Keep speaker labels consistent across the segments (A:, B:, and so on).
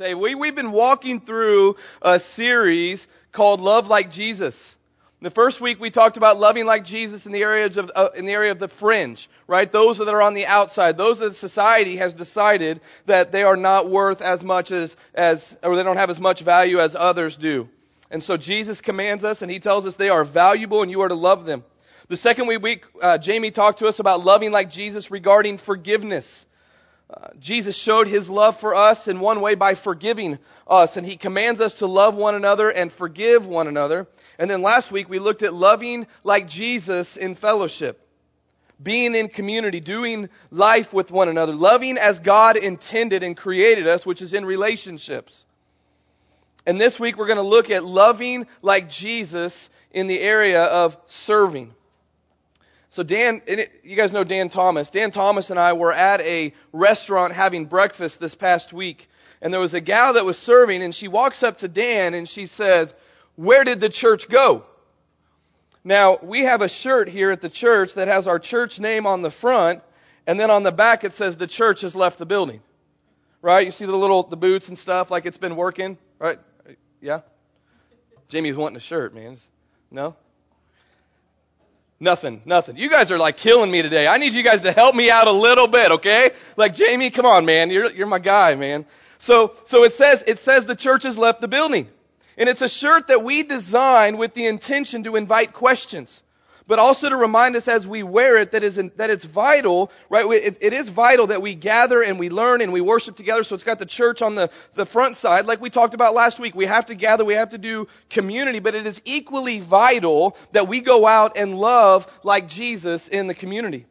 A: Say, we, we've been walking through a series called Love Like Jesus. The first week we talked about loving like Jesus in the areas of uh, in the area of the fringe, right? Those that are on the outside, those that society has decided that they are not worth as much as as or they don't have as much value as others do. And so Jesus commands us and he tells us they are valuable and you are to love them. The second week, uh, Jamie talked to us about loving like Jesus regarding forgiveness. Uh, Jesus showed his love for us in one way by forgiving us, and he commands us to love one another and forgive one another. And then last week we looked at loving like Jesus in fellowship, being in community, doing life with one another, loving as God intended and created us, which is in relationships. And this week we're going to look at loving like Jesus in the area of serving. So Dan, you guys know Dan Thomas. Dan Thomas and I were at a restaurant having breakfast this past week, and there was a gal that was serving, and she walks up to Dan and she says, "Where did the church go?" Now we have a shirt here at the church that has our church name on the front, and then on the back it says the church has left the building. Right? You see the little the boots and stuff like it's been working, right? Yeah. Jamie's wanting a shirt, man. No. Nothing, nothing. You guys are like killing me today. I need you guys to help me out a little bit, okay? Like Jamie, come on, man. You're, you're my guy, man. So, so it says, it says the church has left the building. And it's a shirt that we designed with the intention to invite questions but also to remind us as we wear it that, is that it's vital, right? It, it is vital that we gather and we learn and we worship together. So it's got the church on the, the front side, like we talked about last week. We have to gather, we have to do community, but it is equally vital that we go out and love like Jesus in the community.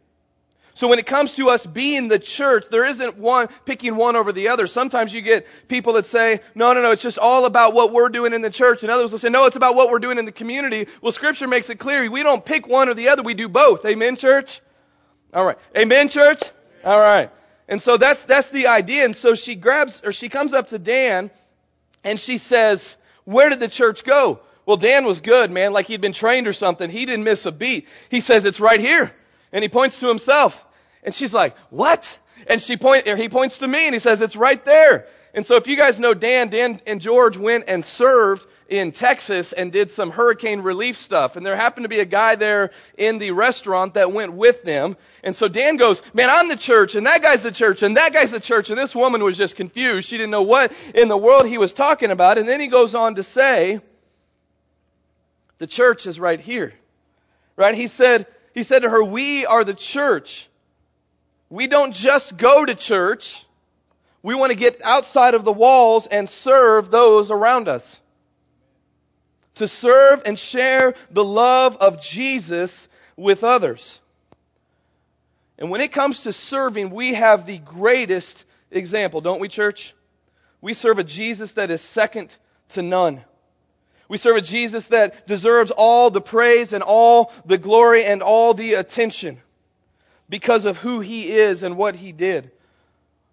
A: So when it comes to us being the church, there isn't one picking one over the other. Sometimes you get people that say, no, no, no, it's just all about what we're doing in the church. And others will say, no, it's about what we're doing in the community. Well, scripture makes it clear. We don't pick one or the other. We do both. Amen, church? All right. Amen, church? All right. And so that's, that's the idea. And so she grabs, or she comes up to Dan and she says, where did the church go? Well, Dan was good, man, like he'd been trained or something. He didn't miss a beat. He says, it's right here. And he points to himself. And she's like, what? And she point, or he points to me and he says, it's right there. And so if you guys know Dan, Dan and George went and served in Texas and did some hurricane relief stuff. And there happened to be a guy there in the restaurant that went with them. And so Dan goes, man, I'm the church and that guy's the church and that guy's the church. And this woman was just confused. She didn't know what in the world he was talking about. And then he goes on to say, the church is right here. Right? He said, he said to her, we are the church. We don't just go to church. We want to get outside of the walls and serve those around us. To serve and share the love of Jesus with others. And when it comes to serving, we have the greatest example, don't we, church? We serve a Jesus that is second to none. We serve a Jesus that deserves all the praise and all the glory and all the attention because of who he is and what he did.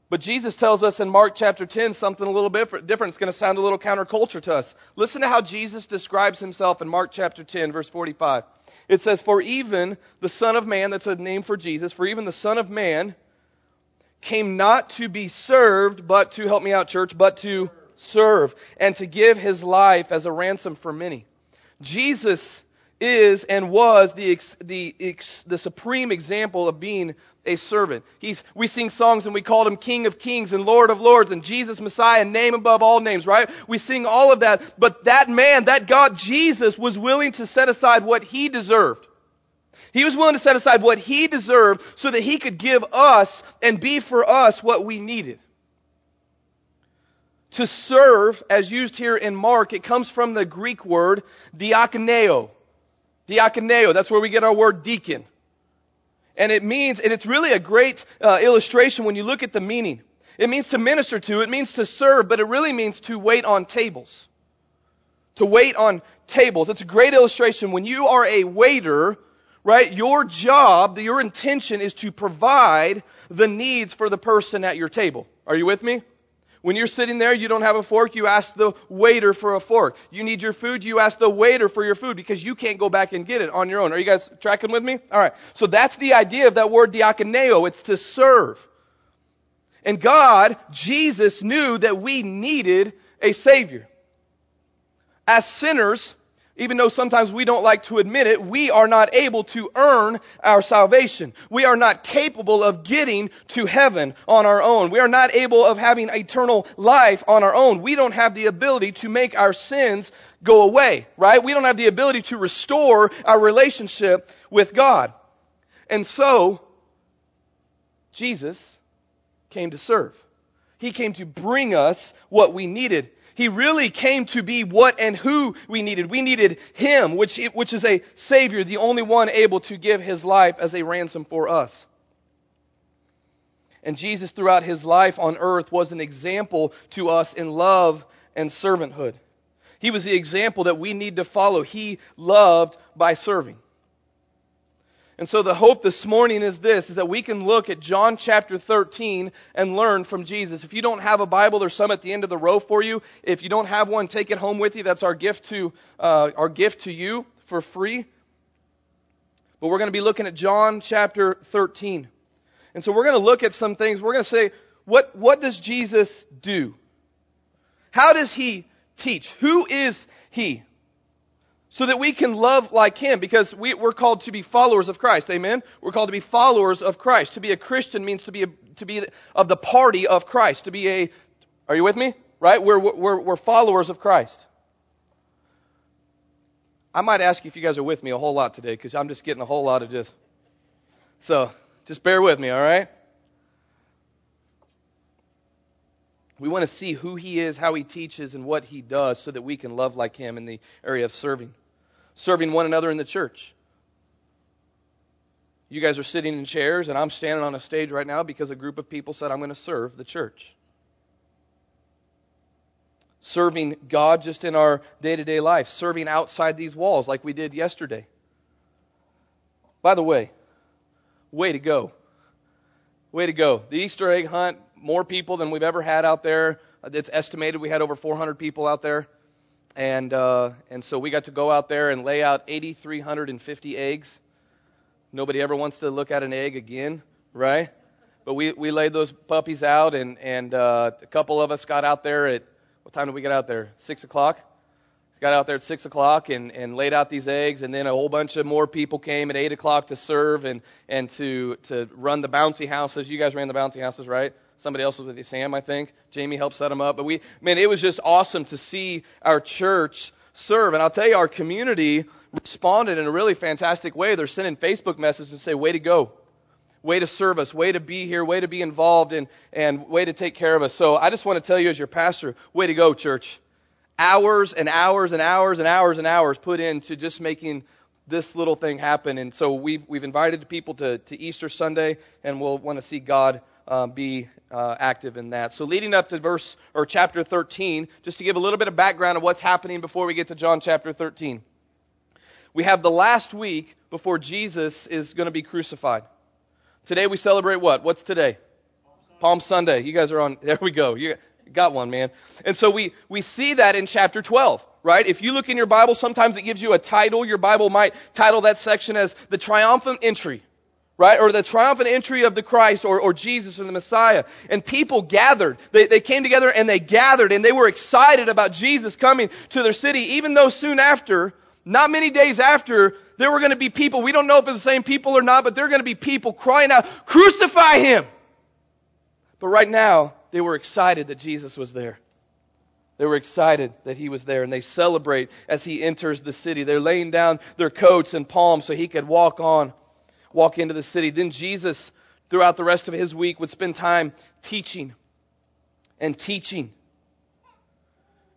A: But Jesus tells us in Mark chapter 10 something a little bit different. It's going to sound a little counterculture to us. Listen to how Jesus describes himself in Mark chapter 10, verse 45. It says, For even the Son of Man, that's a name for Jesus, for even the Son of Man came not to be served, but to, help me out, church, but to serve, and to give his life as a ransom for many. Jesus is and was the, the, the supreme example of being a servant. He's, we sing songs and we call him King of Kings and Lord of Lords and Jesus Messiah, name above all names, right? We sing all of that, but that man, that God, Jesus, was willing to set aside what he deserved. He was willing to set aside what he deserved so that he could give us and be for us what we needed. To serve, as used here in Mark, it comes from the Greek word diakoneo. Diakoneo, that's where we get our word deacon. And it means, and it's really a great uh, illustration when you look at the meaning. It means to minister to, it means to serve, but it really means to wait on tables. To wait on tables. It's a great illustration. When you are a waiter, right, your job, your intention is to provide the needs for the person at your table. Are you with me? When you're sitting there, you don't have a fork, you ask the waiter for a fork. You need your food, you ask the waiter for your food because you can't go back and get it on your own. Are you guys tracking with me? Alright. So that's the idea of that word diakoneo. It's to serve. And God, Jesus, knew that we needed a Savior. As sinners, even though sometimes we don't like to admit it, we are not able to earn our salvation. We are not capable of getting to heaven on our own. We are not able of having eternal life on our own. We don't have the ability to make our sins go away, right? We don't have the ability to restore our relationship with God. And so, Jesus came to serve. He came to bring us what we needed. He really came to be what and who we needed. We needed Him, which, which is a Savior, the only one able to give His life as a ransom for us. And Jesus, throughout His life on earth, was an example to us in love and servanthood. He was the example that we need to follow. He loved by serving. And so the hope this morning is this, is that we can look at John chapter 13 and learn from Jesus. If you don't have a Bible, there's some at the end of the row for you. If you don't have one, take it home with you. That's our gift to, uh, our gift to you for free. But we're going to be looking at John chapter 13. And so we're going to look at some things. We're going to say, what, what does Jesus do? How does he teach? Who is he? So that we can love like him because we, are called to be followers of Christ. Amen? We're called to be followers of Christ. To be a Christian means to be, a, to be of the party of Christ. To be a, are you with me? Right? We're, we're, we're followers of Christ. I might ask you if you guys are with me a whole lot today because I'm just getting a whole lot of just. So, just bear with me, all right? We want to see who he is, how he teaches, and what he does so that we can love like him in the area of serving serving one another in the church. You guys are sitting in chairs, and I'm standing on a stage right now because a group of people said, I'm going to serve the church. Serving God just in our day to day life, serving outside these walls like we did yesterday. By the way, way to go. Way to go. The Easter egg hunt, more people than we've ever had out there. It's estimated we had over 400 people out there and uh, and so we got to go out there and lay out 8,350 eggs. Nobody ever wants to look at an egg again, right? But we we laid those puppies out, and and uh, a couple of us got out there at what time did we get out there? Six o'clock. Got out there at six o'clock and, and laid out these eggs, and then a whole bunch of more people came at eight o'clock to serve and and to to run the bouncy houses. You guys ran the bouncy houses, right? Somebody else was with you, Sam, I think. Jamie helped set them up. But we, man, it was just awesome to see our church serve. And I'll tell you, our community responded in a really fantastic way. They're sending Facebook messages and say, way to go. Way to serve us, way to be here, way to be involved, and, and way to take care of us. So I just want to tell you as your pastor, way to go, church. Hours and hours and hours and hours and hours put into just making this little thing happen. And so we've, we've invited people to, to Easter Sunday, and we'll want to see God uh, be uh, active in that. So, leading up to verse or chapter 13, just to give a little bit of background of what's happening before we get to John chapter 13. We have the last week before Jesus is going to be crucified. Today we celebrate what? What's today? Palm Sunday. You guys are on. There we go. You got one, man. And so we we see that in chapter 12 right? If you look in your Bible, sometimes it gives you a title. Your Bible might title that section as the triumphant entry, right? Or the triumphant entry of the Christ or, or Jesus or the Messiah. And people gathered. They, they came together and they gathered and they were excited about Jesus coming to their city, even though soon after, not many days after, there were going to be people, we don't know if it's the same people or not, but there are going to be people crying out, crucify him! But right now, they were excited that Jesus was there. They were excited that he was there and they celebrate as he enters the city. They're laying down their coats and palms so he could walk on walk into the city. Then Jesus, throughout the rest of his week, would spend time teaching and teaching.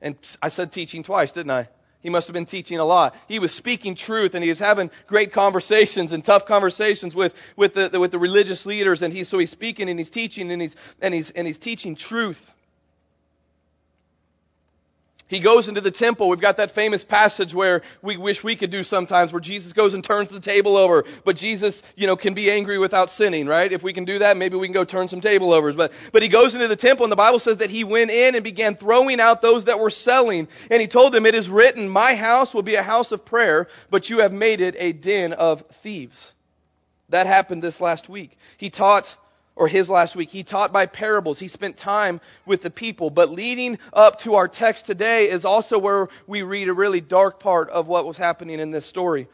A: And I said teaching twice, didn't I? He must have been teaching a lot. He was speaking truth and he was having great conversations and tough conversations with, with the, with the religious leaders. And he, so he's speaking and he's teaching and he's, and he's, and he's teaching truth. He goes into the temple. We've got that famous passage where we wish we could do sometimes where Jesus goes and turns the table over. But Jesus, you know, can be angry without sinning, right? If we can do that, maybe we can go turn some table overs. But, but he goes into the temple and the Bible says that he went in and began throwing out those that were selling. And he told them, it is written, my house will be a house of prayer, but you have made it a den of thieves. That happened this last week. He taught or his last week. He taught by parables. He spent time with the people. But leading up to our text today is also where we read a really dark part of what was happening in this story.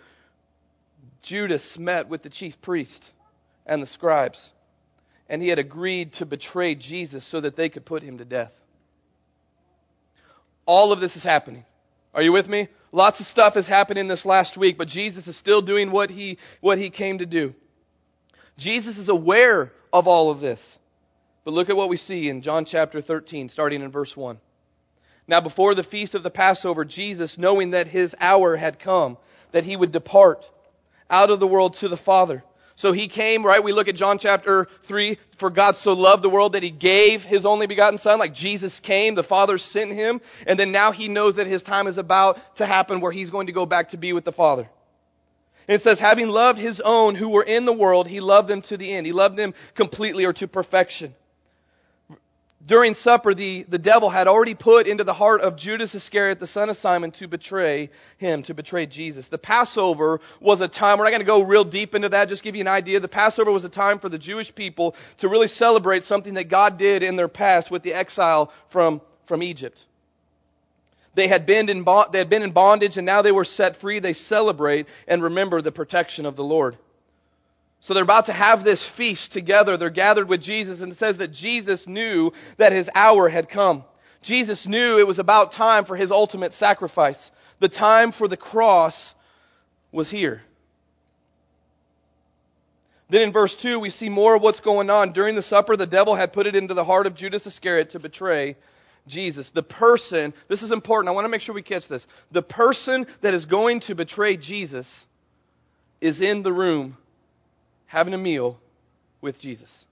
A: Judas met with the chief priest and the scribes, and he had agreed to betray Jesus so that they could put him to death. All of this is happening. Are you with me? Lots of stuff has happened in this last week, but Jesus is still doing what he, what he came to do. Jesus is aware of all of this. But look at what we see in John chapter 13, starting in verse 1. Now, before the feast of the Passover, Jesus, knowing that his hour had come, that he would depart out of the world to the Father. So he came, right? We look at John chapter 3. For God so loved the world that he gave his only begotten Son. Like Jesus came, the Father sent him. And then now he knows that his time is about to happen where he's going to go back to be with the Father. It says, having loved his own who were in the world, he loved them to the end. He loved them completely or to perfection. During supper, the, the devil had already put into the heart of Judas Iscariot, the son of Simon, to betray him, to betray Jesus. The Passover was a time, we're not going to go real deep into that, just give you an idea. The Passover was a time for the Jewish people to really celebrate something that God did in their past with the exile from, from Egypt. They had, been in, they had been in bondage and now they were set free. They celebrate and remember the protection of the Lord. So they're about to have this feast together. They're gathered with Jesus, and it says that Jesus knew that his hour had come. Jesus knew it was about time for his ultimate sacrifice. The time for the cross was here. Then in verse 2, we see more of what's going on. During the supper, the devil had put it into the heart of Judas Iscariot to betray Jesus. The person, this is important, I want to make sure we catch this. The person that is going to betray Jesus is in the room having a meal with Jesus.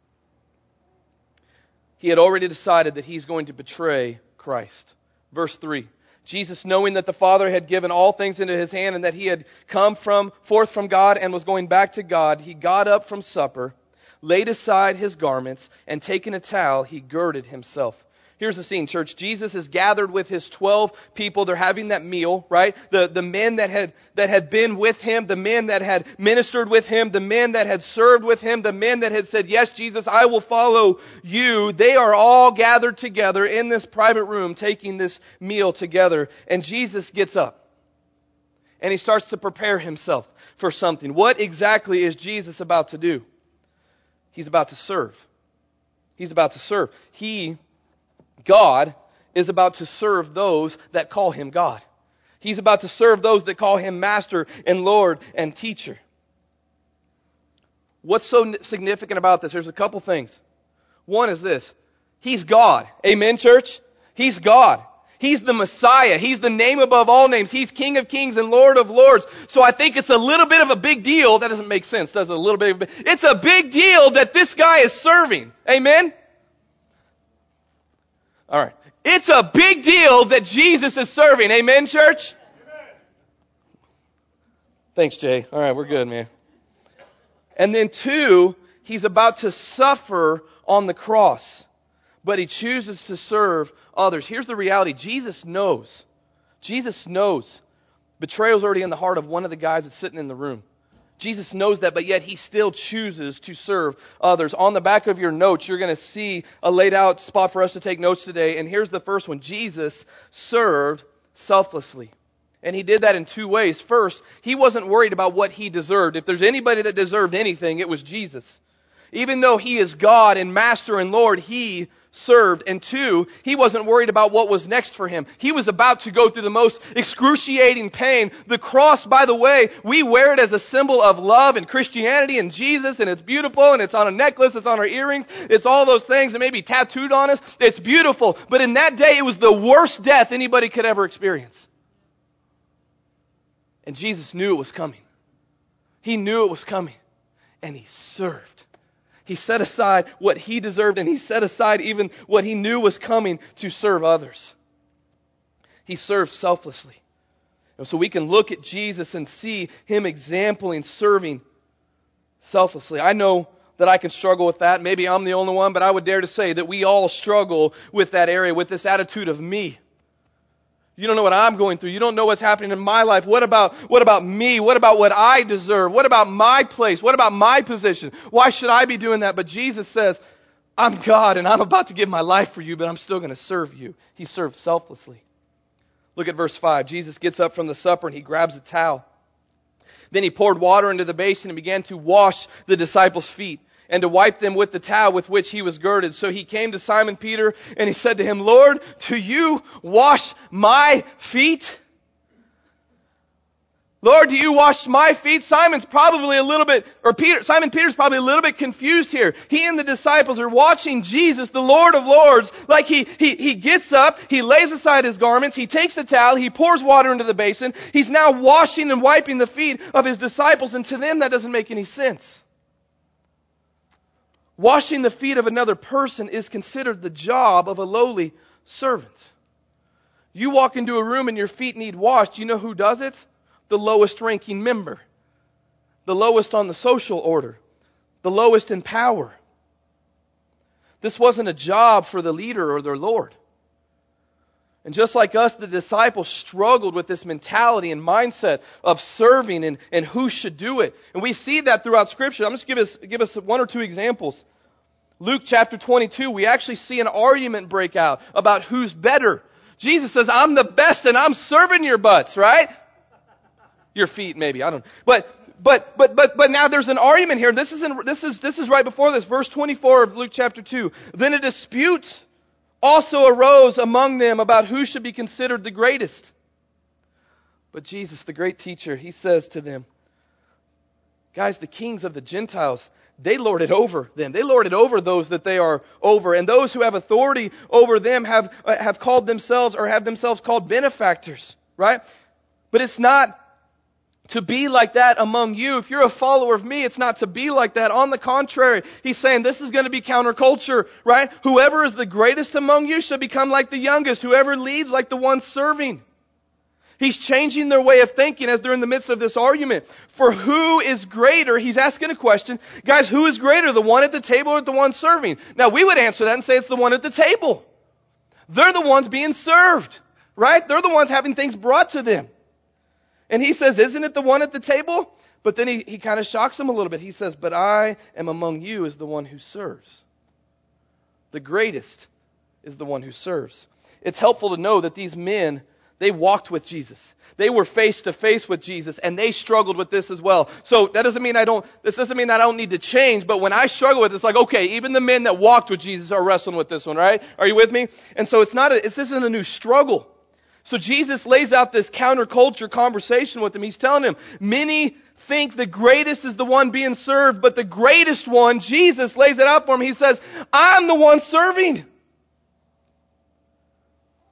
A: He had already decided that he's going to betray Christ. Verse 3. Jesus, knowing that the Father had given all things into his hand and that he had come from forth from God and was going back to God, he got up from supper, laid aside his garments, and taking a towel, he girded himself. Here's the scene, church. Jesus is gathered with his 12 people. They're having that meal, right? The, the men that had, that had been with him, the men that had ministered with him, the men that had served with him, the men that had said, yes, Jesus, I will follow you. They are all gathered together in this private room taking this meal together. And Jesus gets up and he starts to prepare himself for something. What exactly is Jesus about to do? He's about to serve. He's about to serve. He God is about to serve those that call him God. He's about to serve those that call him master and Lord and teacher. What's so significant about this? There's a couple things. One is this. He's God. Amen, church? He's God. He's the Messiah. He's the name above all names. He's King of kings and Lord of lords. So I think it's a little bit of a big deal. That doesn't make sense, does it? A little bit. Of, it's a big deal that this guy is serving. Amen? All right. It's a big deal that Jesus is serving. Amen, church? Amen. Thanks, Jay. All right, we're good, man. And then two, he's about to suffer on the cross, but he chooses to serve others. Here's the reality. Jesus knows. Jesus knows. Betrayal's already in the heart of one of the guys that's sitting in the room. Jesus knows that, but yet he still chooses to serve others. On the back of your notes, you're going to see a laid out spot for us to take notes today. And here's the first one Jesus served selflessly. And he did that in two ways. First, he wasn't worried about what he deserved. If there's anybody that deserved anything, it was Jesus. Even though he is God and Master and Lord, he served. And two, he wasn't worried about what was next for him. He was about to go through the most excruciating pain. The cross, by the way, we wear it as a symbol of love and Christianity and Jesus, and it's beautiful, and it's on a necklace, it's on our earrings, it's all those things that may be tattooed on us. It's beautiful. But in that day, it was the worst death anybody could ever experience. And Jesus knew it was coming. He knew it was coming. And he served. He set aside what he deserved and he set aside even what he knew was coming to serve others. He served selflessly. And so we can look at Jesus and see him exampling serving selflessly. I know that I can struggle with that. Maybe I'm the only one, but I would dare to say that we all struggle with that area, with this attitude of me. You don't know what I'm going through. You don't know what's happening in my life. What about, what about me? What about what I deserve? What about my place? What about my position? Why should I be doing that? But Jesus says, I'm God and I'm about to give my life for you, but I'm still going to serve you. He served selflessly. Look at verse 5. Jesus gets up from the supper and he grabs a towel. Then he poured water into the basin and began to wash the disciples' feet and to wipe them with the towel with which he was girded. So he came to Simon Peter and he said to him, Lord, do you wash my feet? Lord, do you wash my feet? Simon's probably a little bit, or Peter, Simon Peter's probably a little bit confused here. He and the disciples are watching Jesus, the Lord of Lords, like he, he, he gets up, he lays aside his garments, he takes the towel, he pours water into the basin, he's now washing and wiping the feet of his disciples, and to them that doesn't make any sense. Washing the feet of another person is considered the job of a lowly servant. You walk into a room and your feet need washed, you know who does it? the lowest ranking member, the lowest on the social order, the lowest in power. This wasn't a job for the leader or their Lord. And just like us, the disciples struggled with this mentality and mindset of serving and, and who should do it. And we see that throughout Scripture. I'm just give us, give us one or two examples. Luke chapter 22, we actually see an argument break out about who's better. Jesus says, I'm the best and I'm serving your butts, right? Your feet, maybe. I don't. But, but, but, but, but now there's an argument here. This is, in, this is, this is right before this. Verse 24 of Luke chapter 2. Then a dispute also arose among them about who should be considered the greatest. But Jesus, the great teacher, he says to them, guys, the kings of the Gentiles, they lord it over them. They lord it over those that they are over. And those who have authority over them have, uh, have called themselves or have themselves called benefactors, right? But it's not to be like that among you. If you're a follower of me, it's not to be like that. On the contrary, he's saying this is going to be counterculture, right? Whoever is the greatest among you shall become like the youngest. Whoever leads like the one serving. He's changing their way of thinking as they're in the midst of this argument. For who is greater? He's asking a question. Guys, who is greater? The one at the table or the one serving? Now we would answer that and say it's the one at the table. They're the ones being served, right? They're the ones having things brought to them. And he says, Isn't it the one at the table? But then he, he kind of shocks them a little bit. He says, But I am among you as the one who serves. The greatest is the one who serves. It's helpful to know that these men, they walked with Jesus. They were face to face with Jesus and they struggled with this as well. So that doesn't mean I don't, this doesn't mean that I don't need to change, but when I struggle with it, it's like, okay, even the men that walked with Jesus are wrestling with this one, right? Are you with me? And so it's not a, it's, this isn't a new struggle. So Jesus lays out this counterculture conversation with him. He's telling him, many think the greatest is the one being served, but the greatest one, Jesus lays it out for him. He says, I'm the one serving.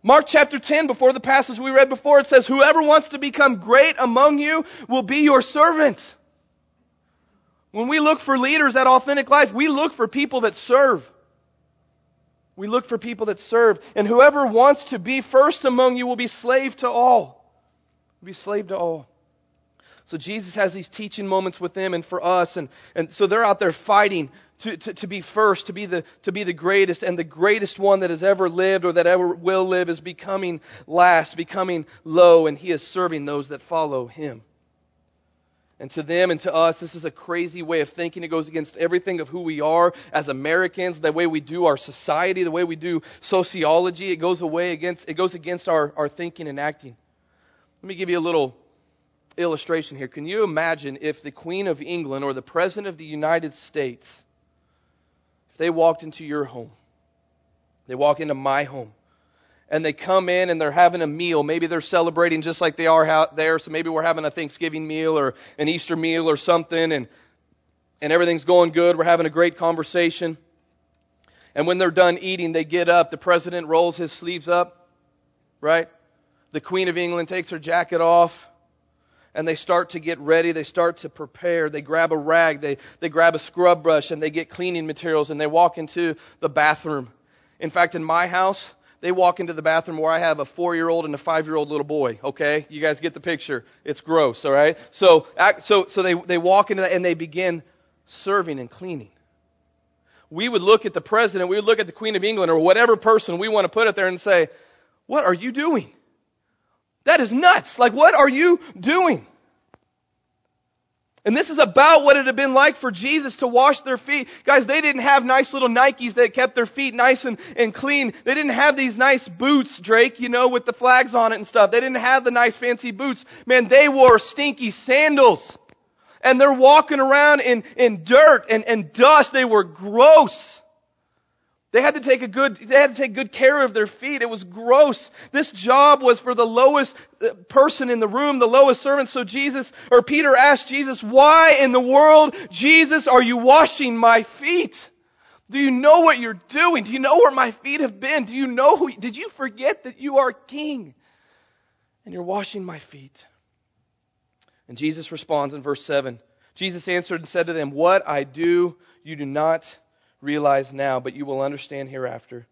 A: Mark chapter 10, before the passage we read before, it says, whoever wants to become great among you will be your servant. When we look for leaders at Authentic Life, we look for people that serve. We look for people that serve. And whoever wants to be first among you will be slave to all. Be slave to all. So Jesus has these teaching moments with them and for us. And, and so they're out there fighting to, to, to, be first, to be, the, to be the greatest. And the greatest one that has ever lived or that ever will live is becoming last, becoming low. And he is serving those that follow him. And to them and to us, this is a crazy way of thinking. It goes against everything of who we are as Americans, the way we do our society, the way we do sociology. It goes away against, it goes against our, our thinking and acting. Let me give you a little illustration here. Can you imagine if the Queen of England or the President of the United States, if they walked into your home, they walk into my home, and they come in and they're having a meal. Maybe they're celebrating just like they are out there. So maybe we're having a Thanksgiving meal or an Easter meal or something and, and everything's going good. We're having a great conversation. And when they're done eating, they get up. The president rolls his sleeves up, right? The Queen of England takes her jacket off and they start to get ready. They start to prepare. They grab a rag. They, they grab a scrub brush and they get cleaning materials and they walk into the bathroom. In fact, in my house, they walk into the bathroom where I have a four year old and a five year old little boy. Okay, you guys get the picture. It's gross. All right. So so so they they walk into that and they begin serving and cleaning. We would look at the president, we would look at the Queen of England or whatever person we want to put it there and say, "What are you doing? That is nuts. Like, what are you doing? And this is about what it had been like for Jesus to wash their feet. Guys, they didn't have nice little Nikes that kept their feet nice and, and clean. They didn't have these nice boots, Drake, you know, with the flags on it and stuff. They didn't have the nice fancy boots. Man, they wore stinky sandals. And they're walking around in, in dirt and, and dust. They were gross. They had to take a good, they had to take good care of their feet. It was gross. This job was for the lowest uh, person in the room, the lowest servant. So Jesus, or Peter asked Jesus, why in the world, Jesus, are you washing my feet? Do you know what you're doing? Do you know where my feet have been? Do you know who, did you forget that you are king? And you're washing my feet. And Jesus responds in verse 7. Jesus answered and said to them, What I do, you do not realize now, but you will understand hereafter.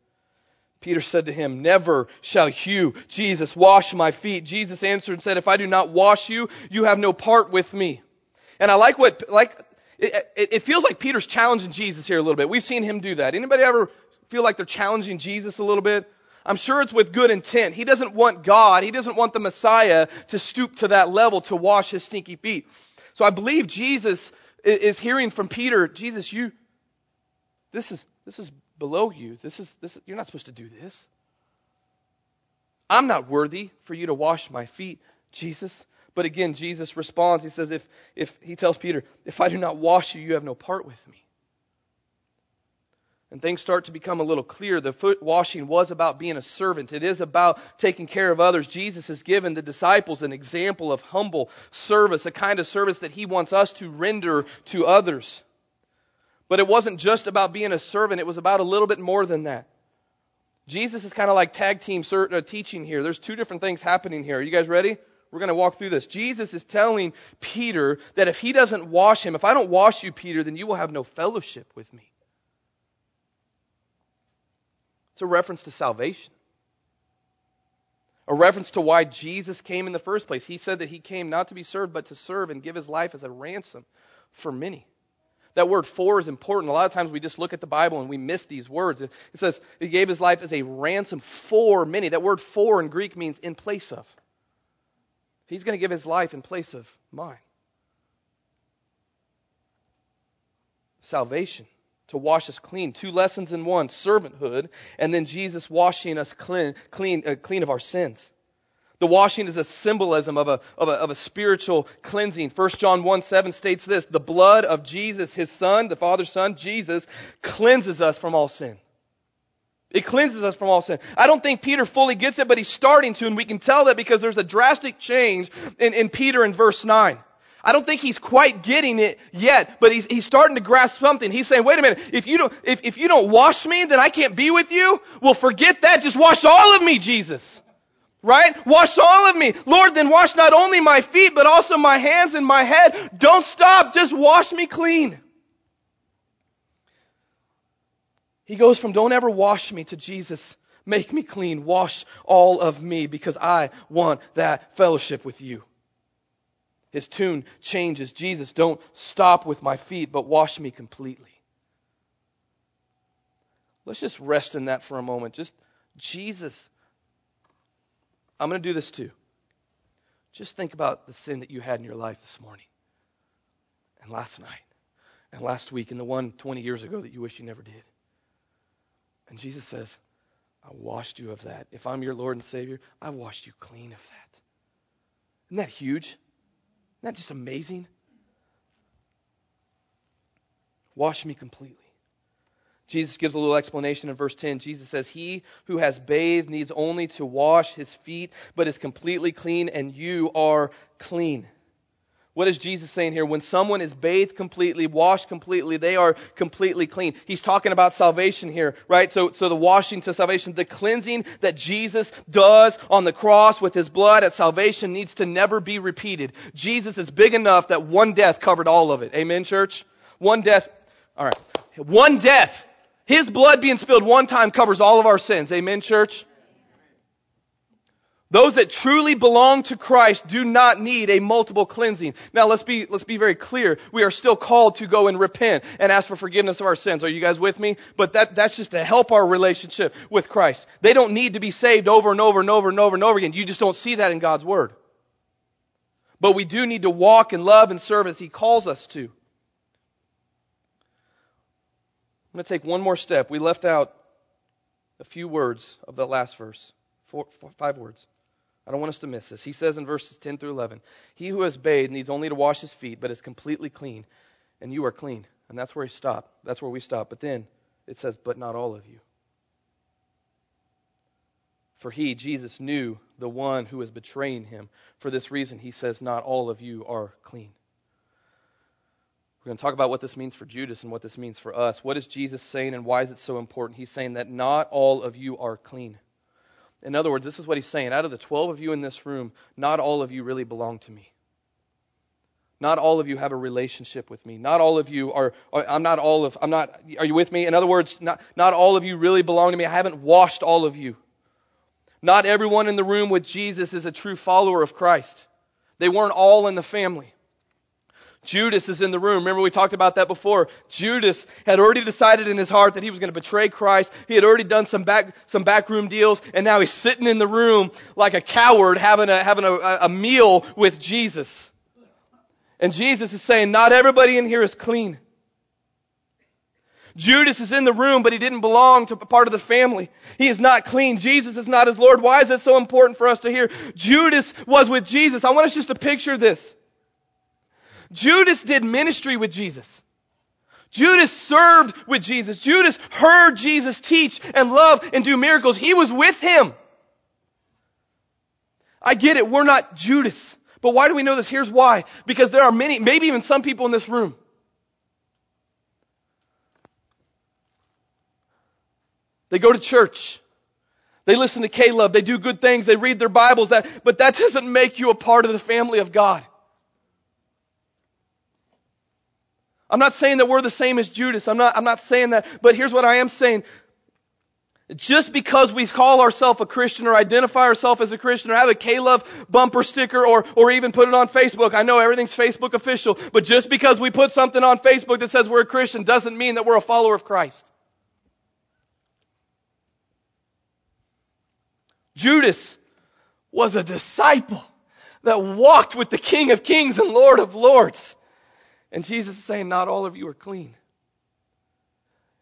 A: Peter said to him, Never shall you, Jesus, wash my feet. Jesus answered and said, If I do not wash you, you have no part with me. And I like what, like, it, it, feels like Peter's challenging Jesus here a little bit. We've seen him do that. Anybody ever feel like they're challenging Jesus a little bit? I'm sure it's with good intent. He doesn't want God, he doesn't want the Messiah to stoop to that level to wash his stinky feet. So I believe Jesus is hearing from Peter, Jesus, you, this is, this is below you. This is, this, you're not supposed to do this. I'm not worthy for you to wash my feet, Jesus. But again, Jesus responds. He says, if, if he tells Peter, if I do not wash you, you have no part with me. And things start to become a little clear. The foot washing was about being a servant. It is about taking care of others. Jesus has given the disciples an example of humble service, a kind of service that he wants us to render to others. But it wasn't just about being a servant, it was about a little bit more than that. Jesus is kind of like tag team uh, teaching here. There's two different things happening here. Are you guys ready? We're going to walk through this. Jesus is telling Peter that if he doesn't wash him, if I don't wash you, Peter, then you will have no fellowship with me. It's a reference to salvation. A reference to why Jesus came in the first place. He said that he came not to be served, but to serve and give his life as a ransom for many. That word for is important. A lot of times we just look at the Bible and we miss these words. It says he gave his life as a ransom for many. That word for in Greek means in place of. He's going to give his life in place of mine. Salvation to wash us clean. Two lessons in one servanthood, and then Jesus washing us clean, clean, uh, clean of our sins. The washing is a symbolism of a, of a, of a spiritual cleansing. 1 John 1 7 states this The blood of Jesus, his son, the Father's son, Jesus, cleanses us from all sin. It cleanses us from all sin. I don't think Peter fully gets it, but he's starting to, and we can tell that because there's a drastic change in, in Peter in verse 9. I don't think he's quite getting it yet, but he's, he's starting to grasp something. He's saying, wait a minute, if you don't, if, if you don't wash me, then I can't be with you? Well, forget that. Just wash all of me, Jesus. Right? Wash all of me. Lord, then wash not only my feet, but also my hands and my head. Don't stop. Just wash me clean. He goes from don't ever wash me to Jesus, make me clean. Wash all of me because I want that fellowship with you. His tune changes. Jesus, don't stop with my feet, but wash me completely. Let's just rest in that for a moment. Just Jesus I'm going to do this too. Just think about the sin that you had in your life this morning, and last night, and last week, and the one 20 years ago that you wish you never did. And Jesus says, I washed you of that. If I'm your Lord and Savior, I washed you clean of that. Isn't that huge? Isn't that just amazing? Wash me completely. Jesus gives a little explanation in verse 10. Jesus says, He who has bathed needs only to wash his feet, but is completely clean, and you are clean. What is Jesus saying here? When someone is bathed completely, washed completely, they are completely clean. He's talking about salvation here, right? So, so the washing to salvation, the cleansing that Jesus does on the cross with his blood at salvation needs to never be repeated. Jesus is big enough that one death covered all of it. Amen, church? One death. All right. One death his blood being spilled one time covers all of our sins. Amen, church? Those that truly belong to Christ do not need a multiple cleansing. Now let's be, let's be very clear. We are still called to go and repent and ask for forgiveness of our sins. Are you guys with me? But that, that's just to help our relationship with Christ. They don't need to be saved over and over and over and over and over again. You just don't see that in God's Word. But we do need to walk in love and serve as He calls us to. I'm going to take one more step. We left out a few words of that last verse. Four, four, five words. I don't want us to miss this. He says in verses 10 through 11, He who has bathed needs only to wash his feet, but is completely clean, and you are clean. And that's where he stopped. That's where we stop. But then it says, But not all of you. For he, Jesus, knew the one who was betraying him. For this reason, he says, Not all of you are clean. We're going to talk about what this means for Judas and what this means for us. What is Jesus saying and why is it so important? He's saying that not all of you are clean. In other words, this is what he's saying. Out of the 12 of you in this room, not all of you really belong to me. Not all of you have a relationship with me. Not all of you are, are, I'm not all of, I'm not, are you with me? In other words, not, not all of you really belong to me. I haven't washed all of you. Not everyone in the room with Jesus is a true follower of Christ. They weren't all in the family. Judas is in the room. Remember we talked about that before. Judas had already decided in his heart that he was going to betray Christ. He had already done some back, some backroom deals and now he's sitting in the room like a coward having a, having a, a meal with Jesus. And Jesus is saying, not everybody in here is clean. Judas is in the room, but he didn't belong to part of the family. He is not clean. Jesus is not his Lord. Why is it so important for us to hear? Judas was with Jesus. I want us just to picture this. Judas did ministry with Jesus. Judas served with Jesus. Judas heard Jesus teach and love and do miracles. He was with him. I get it. We're not Judas. But why do we know this? Here's why. Because there are many, maybe even some people in this room. They go to church. They listen to K-LOVE. They do good things. They read their Bibles. That, but that doesn't make you a part of the family of God. I'm not saying that we're the same as Judas. I'm not, I'm not saying that. But here's what I am saying. Just because we call ourselves a Christian or identify ourselves as a Christian or have a K-LOVE bumper sticker or, or even put it on Facebook. I know everything's Facebook official, but just because we put something on Facebook that says we're a Christian doesn't mean that we're a follower of Christ. Judas was a disciple that walked with the King of Kings and Lord of Lords. And Jesus is saying, not all of you are clean.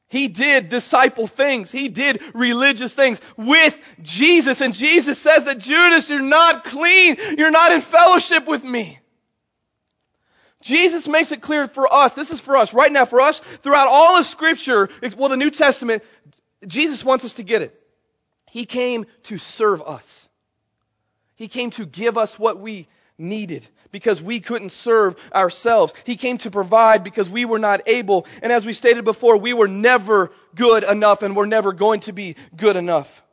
A: He did disciple things. He did religious things with Jesus. And Jesus says that Judas, you're not clean. You're not in fellowship with me. Jesus makes it clear for us. This is for us right now, for us throughout all of scripture, well, the New Testament, Jesus wants us to get it. He came to serve us. He came to give us what we needed because we couldn't serve ourselves. He came to provide because we were not able. And as we stated before, we were never good enough and we're never going to be good enough.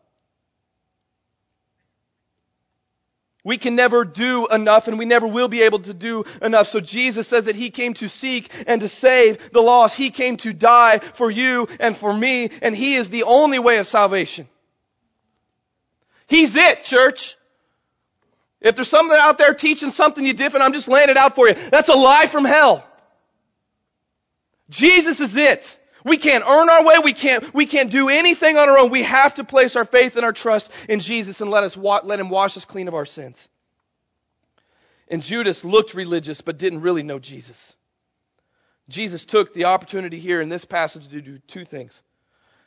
A: We can never do enough and we never will be able to do enough. So Jesus says that He came to seek and to save the lost. He came to die for you and for me and He is the only way of salvation. He's it, church. If there's something out there teaching something you different, I'm just laying it out for you. That's a lie from hell. Jesus is it. We can't earn our way. We can't, we can't do anything on our own. We have to place our faith and our trust in Jesus and let us, wa- let Him wash us clean of our sins. And Judas looked religious, but didn't really know Jesus. Jesus took the opportunity here in this passage to do two things.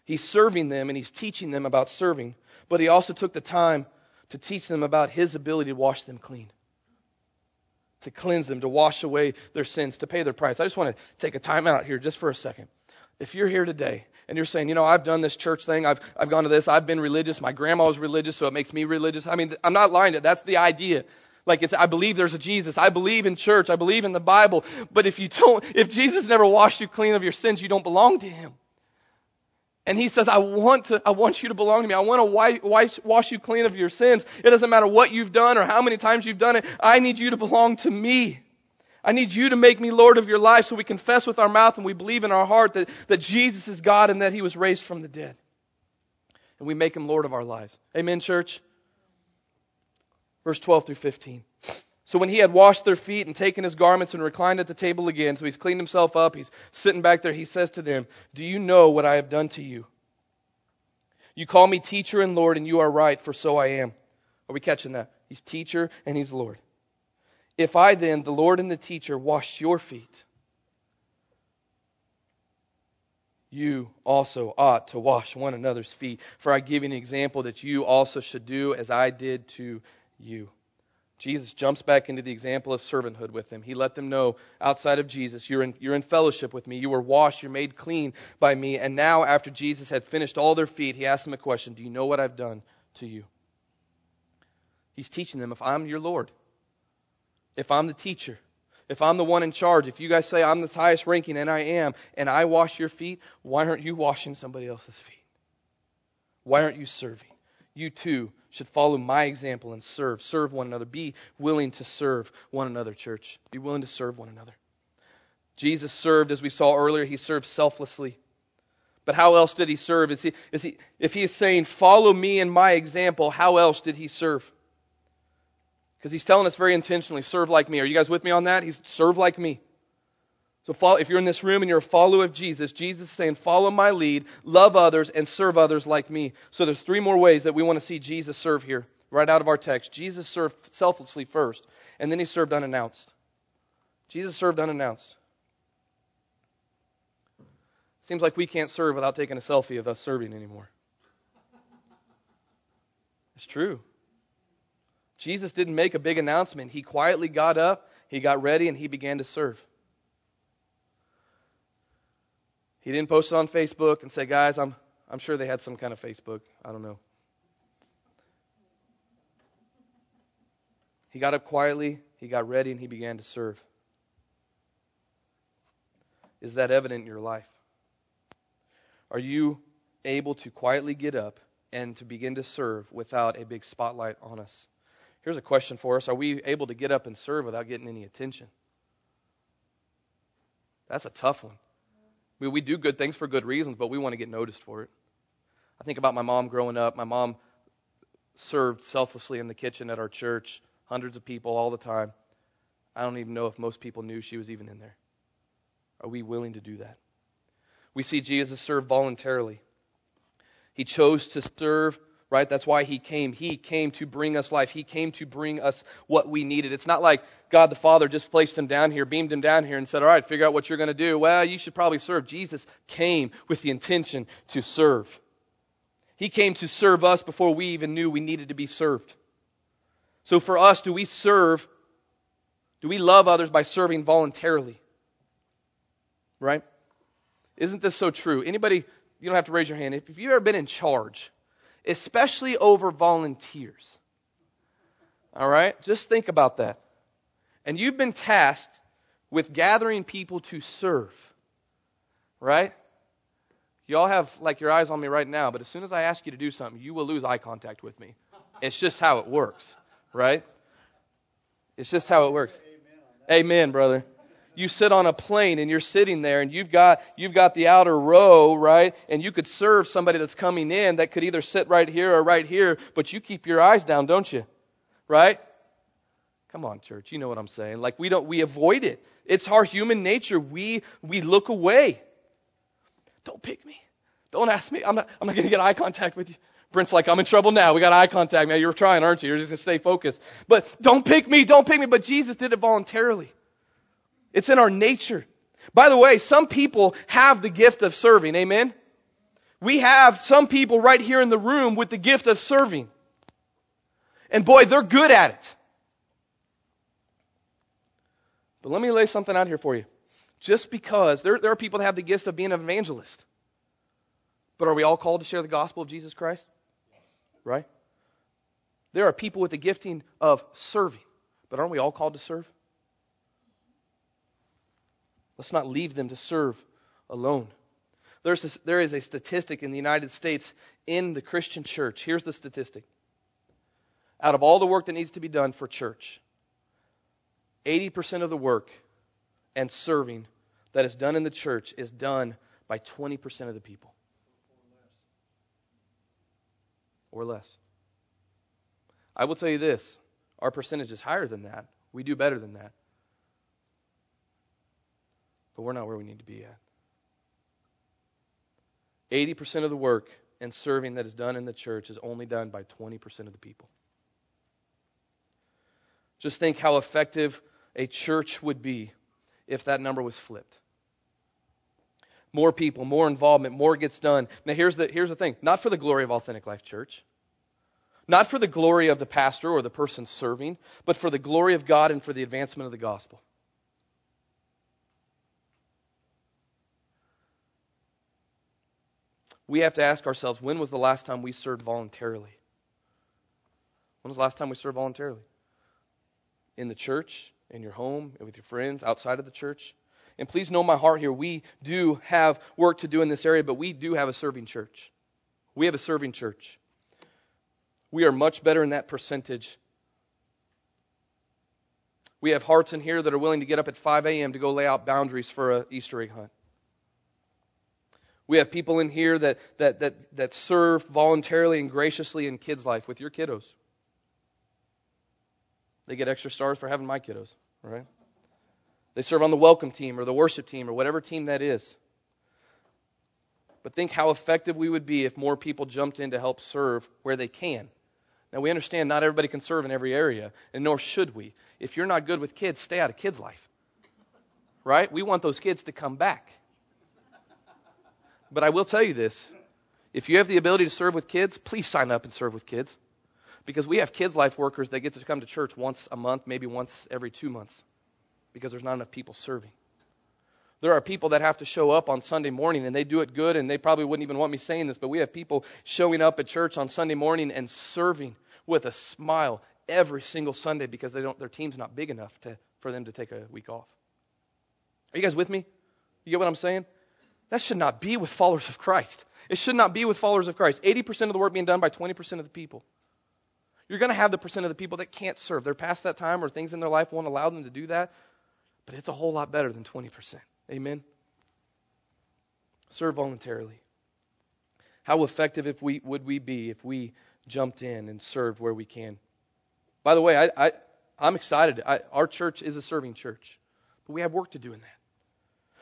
A: He's serving them and he's teaching them about serving, but he also took the time to teach them about His ability to wash them clean, to cleanse them, to wash away their sins, to pay their price. I just want to take a time out here just for a second. If you're here today and you're saying, you know, I've done this church thing, I've, I've gone to this, I've been religious, my grandma was religious, so it makes me religious. I mean, I'm not lying to you. That's the idea. Like it's, I believe there's a Jesus. I believe in church. I believe in the Bible. But if you don't, if Jesus never washed you clean of your sins, you don't belong to Him. And he says, I want to, I want you to belong to me. I want to wash you clean of your sins. It doesn't matter what you've done or how many times you've done it. I need you to belong to me. I need you to make me Lord of your life so we confess with our mouth and we believe in our heart that, that Jesus is God and that he was raised from the dead. And we make him Lord of our lives. Amen, church? Verse 12 through 15. So when he had washed their feet and taken his garments and reclined at the table again, so he's cleaned himself up, he's sitting back there, he says to them, Do you know what I have done to you? You call me teacher and Lord, and you are right, for so I am. Are we catching that? He's teacher and he's Lord. If I then, the Lord and the teacher, washed your feet, you also ought to wash one another's feet. For I give you an example that you also should do as I did to you. Jesus jumps back into the example of servanthood with them. He let them know outside of Jesus, you're in, you're in fellowship with me. You were washed. You're made clean by me. And now, after Jesus had finished all their feet, he asked them a question Do you know what I've done to you? He's teaching them if I'm your Lord, if I'm the teacher, if I'm the one in charge, if you guys say I'm the highest ranking, and I am, and I wash your feet, why aren't you washing somebody else's feet? Why aren't you serving? You too should follow my example and serve. Serve one another. Be willing to serve one another, church. Be willing to serve one another. Jesus served, as we saw earlier, he served selflessly. But how else did he serve? Is he, is he, if he is saying, follow me and my example, how else did he serve? Because he's telling us very intentionally, serve like me. Are you guys with me on that? He's serve like me. So follow, if you're in this room and you're a follower of Jesus, Jesus is saying, follow my lead, love others, and serve others like me. So there's three more ways that we want to see Jesus serve here, right out of our text. Jesus served selflessly first, and then he served unannounced. Jesus served unannounced. Seems like we can't serve without taking a selfie of us serving anymore. It's true. Jesus didn't make a big announcement. He quietly got up, he got ready, and he began to serve. He didn't post it on Facebook and say, guys, I'm, I'm sure they had some kind of Facebook. I don't know. He got up quietly, he got ready, and he began to serve. Is that evident in your life? Are you able to quietly get up and to begin to serve without a big spotlight on us? Here's a question for us Are we able to get up and serve without getting any attention? That's a tough one. We, we do good things for good reasons, but we want to get noticed for it. I think about my mom growing up. My mom served selflessly in the kitchen at our church, hundreds of people all the time. I don't even know if most people knew she was even in there. Are we willing to do that? We see Jesus serve voluntarily. He chose to serve right? That's why he came. He came to bring us life. He came to bring us what we needed. It's not like God the Father just placed him down here, beamed him down here, and said, All right, figure out what you're going to do. Well, you should probably serve. Jesus came with the intention to serve. He came to serve us before we even knew we needed to be served. So for us, do we serve? Do we love others by serving voluntarily? Right? Isn't this so true? Anybody, you don't have to raise your hand. If you've ever been in charge, especially over volunteers. All right? Just think about that. And you've been tasked with gathering people to serve. Right? Y'all have like your eyes on me right now, but as soon as I ask you to do something, you will lose eye contact with me. It's just how it works, right? It's just how it works. Amen, Amen brother you sit on a plane and you're sitting there and you've got you've got the outer row, right? And you could serve somebody that's coming in that could either sit right here or right here, but you keep your eyes down, don't you? Right? Come on, church, you know what I'm saying. Like we don't we avoid it. It's our human nature. We we look away. Don't pick me. Don't ask me. I'm not I'm not gonna get eye contact with you. Brent's like, I'm in trouble now. We got eye contact. Man, you're trying, aren't you? You're just to stay focused. But don't pick me. Don't pick me. But Jesus did it voluntarily. It's in our nature. By the way, some people have the gift of serving. Amen? We have some people right here in the room with the gift of serving. And boy, they're good at it. But let me lay something out here for you. Just because there, there are people that have the gift of being an evangelist. But are we all called to share the gospel of Jesus Christ? Right? There are people with the gifting of serving. But aren't we all called to serve? Let's not leave them to serve alone. There's a, there is a statistic in the United States in the Christian church. Here's the statistic. Out of all the work that needs to be done for church, 80% of the work and serving that is done in the church is done by 20% of the people. Or less. I will tell you this Our percentage is higher than that. We do better than that. But we're not where we need to be at. 80% of the work and serving that is done in the church is only done by 20% of the people. Just think how effective a church would be if that number was flipped. More people, more involvement, more gets done. Now, here's the, here's the thing not for the glory of Authentic Life Church, not for the glory of the pastor or the person serving, but for the glory of God and for the advancement of the gospel. We have to ask ourselves when was the last time we served voluntarily? When was the last time we served voluntarily? In the church, in your home, with your friends, outside of the church? And please know my heart here. We do have work to do in this area, but we do have a serving church. We have a serving church. We are much better in that percentage. We have hearts in here that are willing to get up at 5 a.m. to go lay out boundaries for an Easter egg hunt. We have people in here that, that, that, that serve voluntarily and graciously in kids' life with your kiddos. They get extra stars for having my kiddos, right? They serve on the welcome team or the worship team or whatever team that is. But think how effective we would be if more people jumped in to help serve where they can. Now, we understand not everybody can serve in every area, and nor should we. If you're not good with kids, stay out of kids' life. Right? We want those kids to come back. But I will tell you this if you have the ability to serve with kids, please sign up and serve with kids. Because we have kids' life workers that get to come to church once a month, maybe once every two months, because there's not enough people serving. There are people that have to show up on Sunday morning and they do it good, and they probably wouldn't even want me saying this, but we have people showing up at church on Sunday morning and serving with a smile every single Sunday because they don't, their team's not big enough to, for them to take a week off. Are you guys with me? You get what I'm saying? That should not be with followers of Christ. It should not be with followers of Christ. 80% of the work being done by 20% of the people. You're going to have the percent of the people that can't serve. They're past that time or things in their life won't allow them to do that. But it's a whole lot better than 20%. Amen? Serve voluntarily. How effective if we, would we be if we jumped in and served where we can? By the way, I, I, I'm excited. I, our church is a serving church, but we have work to do in that.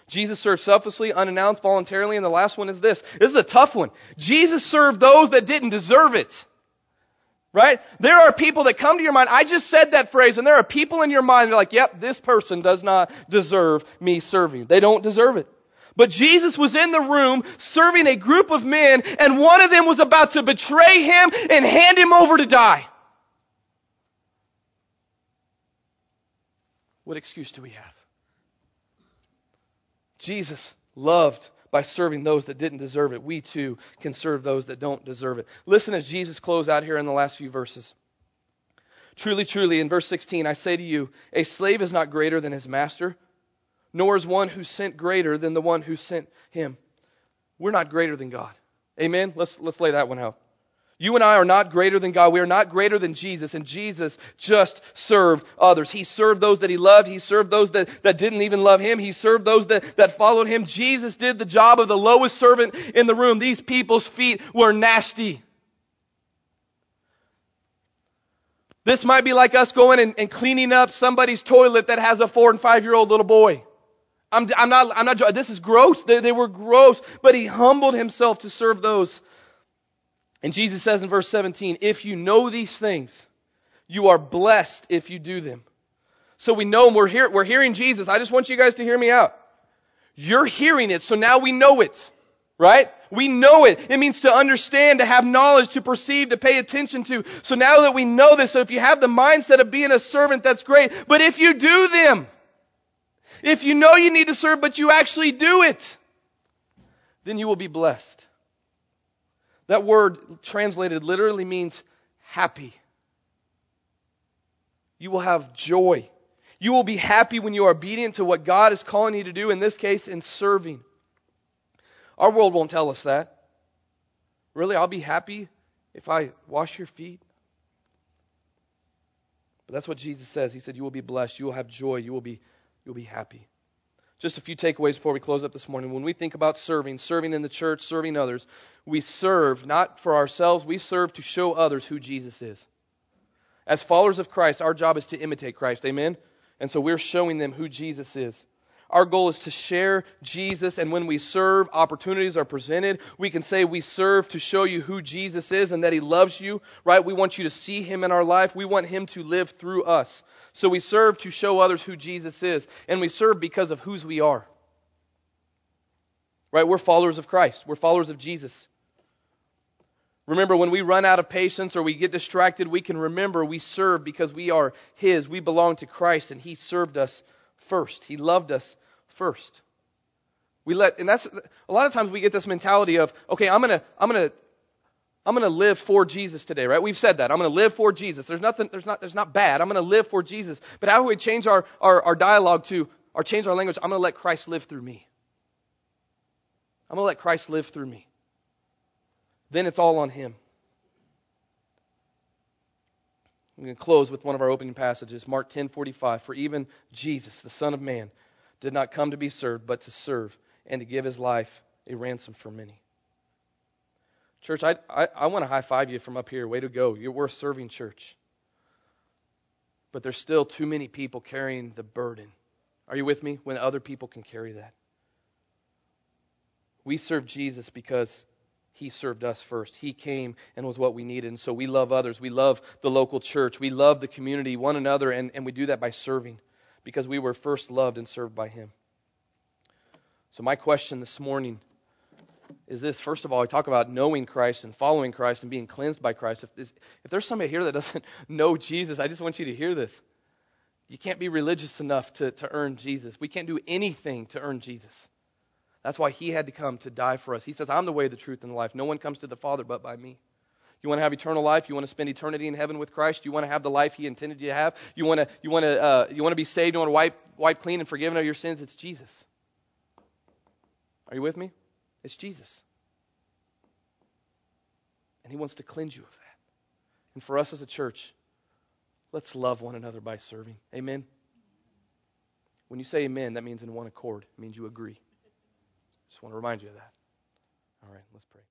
A: Jesus served selflessly, unannounced, voluntarily, and the last one is this. This is a tough one. Jesus served those that didn't deserve it. Right? There are people that come to your mind. I just said that phrase, and there are people in your mind that are like, yep, this person does not deserve me serving. They don't deserve it. But Jesus was in the room serving a group of men, and one of them was about to betray him and hand him over to die. What excuse do we have? Jesus loved by serving those that didn't deserve it. We too can serve those that don't deserve it. Listen as Jesus closed out here in the last few verses. Truly, truly, in verse 16, I say to you, a slave is not greater than his master, nor is one who sent greater than the one who sent him. We're not greater than God. Amen? Let's, let's lay that one out. You and I are not greater than God. We are not greater than Jesus. And Jesus just served others. He served those that he loved. He served those that, that didn't even love him. He served those that, that followed him. Jesus did the job of the lowest servant in the room. These people's feet were nasty. This might be like us going and, and cleaning up somebody's toilet that has a four and five year old little boy. I'm, I'm not, I'm not, this is gross. They, they were gross, but he humbled himself to serve those and Jesus says in verse 17, if you know these things, you are blessed if you do them. So we know we're here, we're hearing Jesus. I just want you guys to hear me out. You're hearing it, so now we know it. Right? We know it. It means to understand, to have knowledge, to perceive, to pay attention to. So now that we know this, so if you have the mindset of being a servant, that's great. But if you do them, if you know you need to serve, but you actually do it, then you will be blessed. That word translated literally means happy. You will have joy. You will be happy when you are obedient to what God is calling you to do, in this case, in serving. Our world won't tell us that. Really, I'll be happy if I wash your feet. But that's what Jesus says. He said, You will be blessed. You will have joy. You will be, you'll be happy. Just a few takeaways before we close up this morning. When we think about serving, serving in the church, serving others, we serve not for ourselves, we serve to show others who Jesus is. As followers of Christ, our job is to imitate Christ. Amen? And so we're showing them who Jesus is. Our goal is to share Jesus, and when we serve, opportunities are presented. We can say we serve to show you who Jesus is and that He loves you, right? We want you to see Him in our life. We want Him to live through us. So we serve to show others who Jesus is, and we serve because of whose we are. Right? We're followers of Christ, we're followers of Jesus. Remember, when we run out of patience or we get distracted, we can remember we serve because we are His. We belong to Christ, and He served us first. He loved us first. We let, and that's a lot of times we get this mentality of, okay, I'm gonna, I'm gonna, I'm gonna live for Jesus today, right? We've said that. I'm gonna live for Jesus. There's nothing, there's not, there's not bad. I'm gonna live for Jesus. But how do we change our, our, our dialogue to, or change our language? I'm gonna let Christ live through me. I'm gonna let Christ live through me then it's all on Him. I'm going to close with one of our opening passages, Mark 10:45. For even Jesus, the Son of Man, did not come to be served, but to serve and to give His life a ransom for many. Church, I, I, I want to high five you from up here. Way to go. You're worth serving, church. But there's still too many people carrying the burden. Are you with me? When other people can carry that. We serve Jesus because he served us first. He came and was what we needed. And so we love others. We love the local church. We love the community, one another, and, and we do that by serving because we were first loved and served by Him. So, my question this morning is this. First of all, I talk about knowing Christ and following Christ and being cleansed by Christ. If, this, if there's somebody here that doesn't know Jesus, I just want you to hear this. You can't be religious enough to, to earn Jesus. We can't do anything to earn Jesus. That's why he had to come to die for us. He says, I'm the way, the truth, and the life. No one comes to the Father but by me. You want to have eternal life? You want to spend eternity in heaven with Christ? You want to have the life He intended you to have? You want to, you want to, uh, you want to be saved? You want to wipe, wipe clean and forgiven of your sins? It's Jesus. Are you with me? It's Jesus. And He wants to cleanse you of that. And for us as a church, let's love one another by serving. Amen? When you say amen, that means in one accord. It means you agree. Just want to remind you of that. All right, let's pray.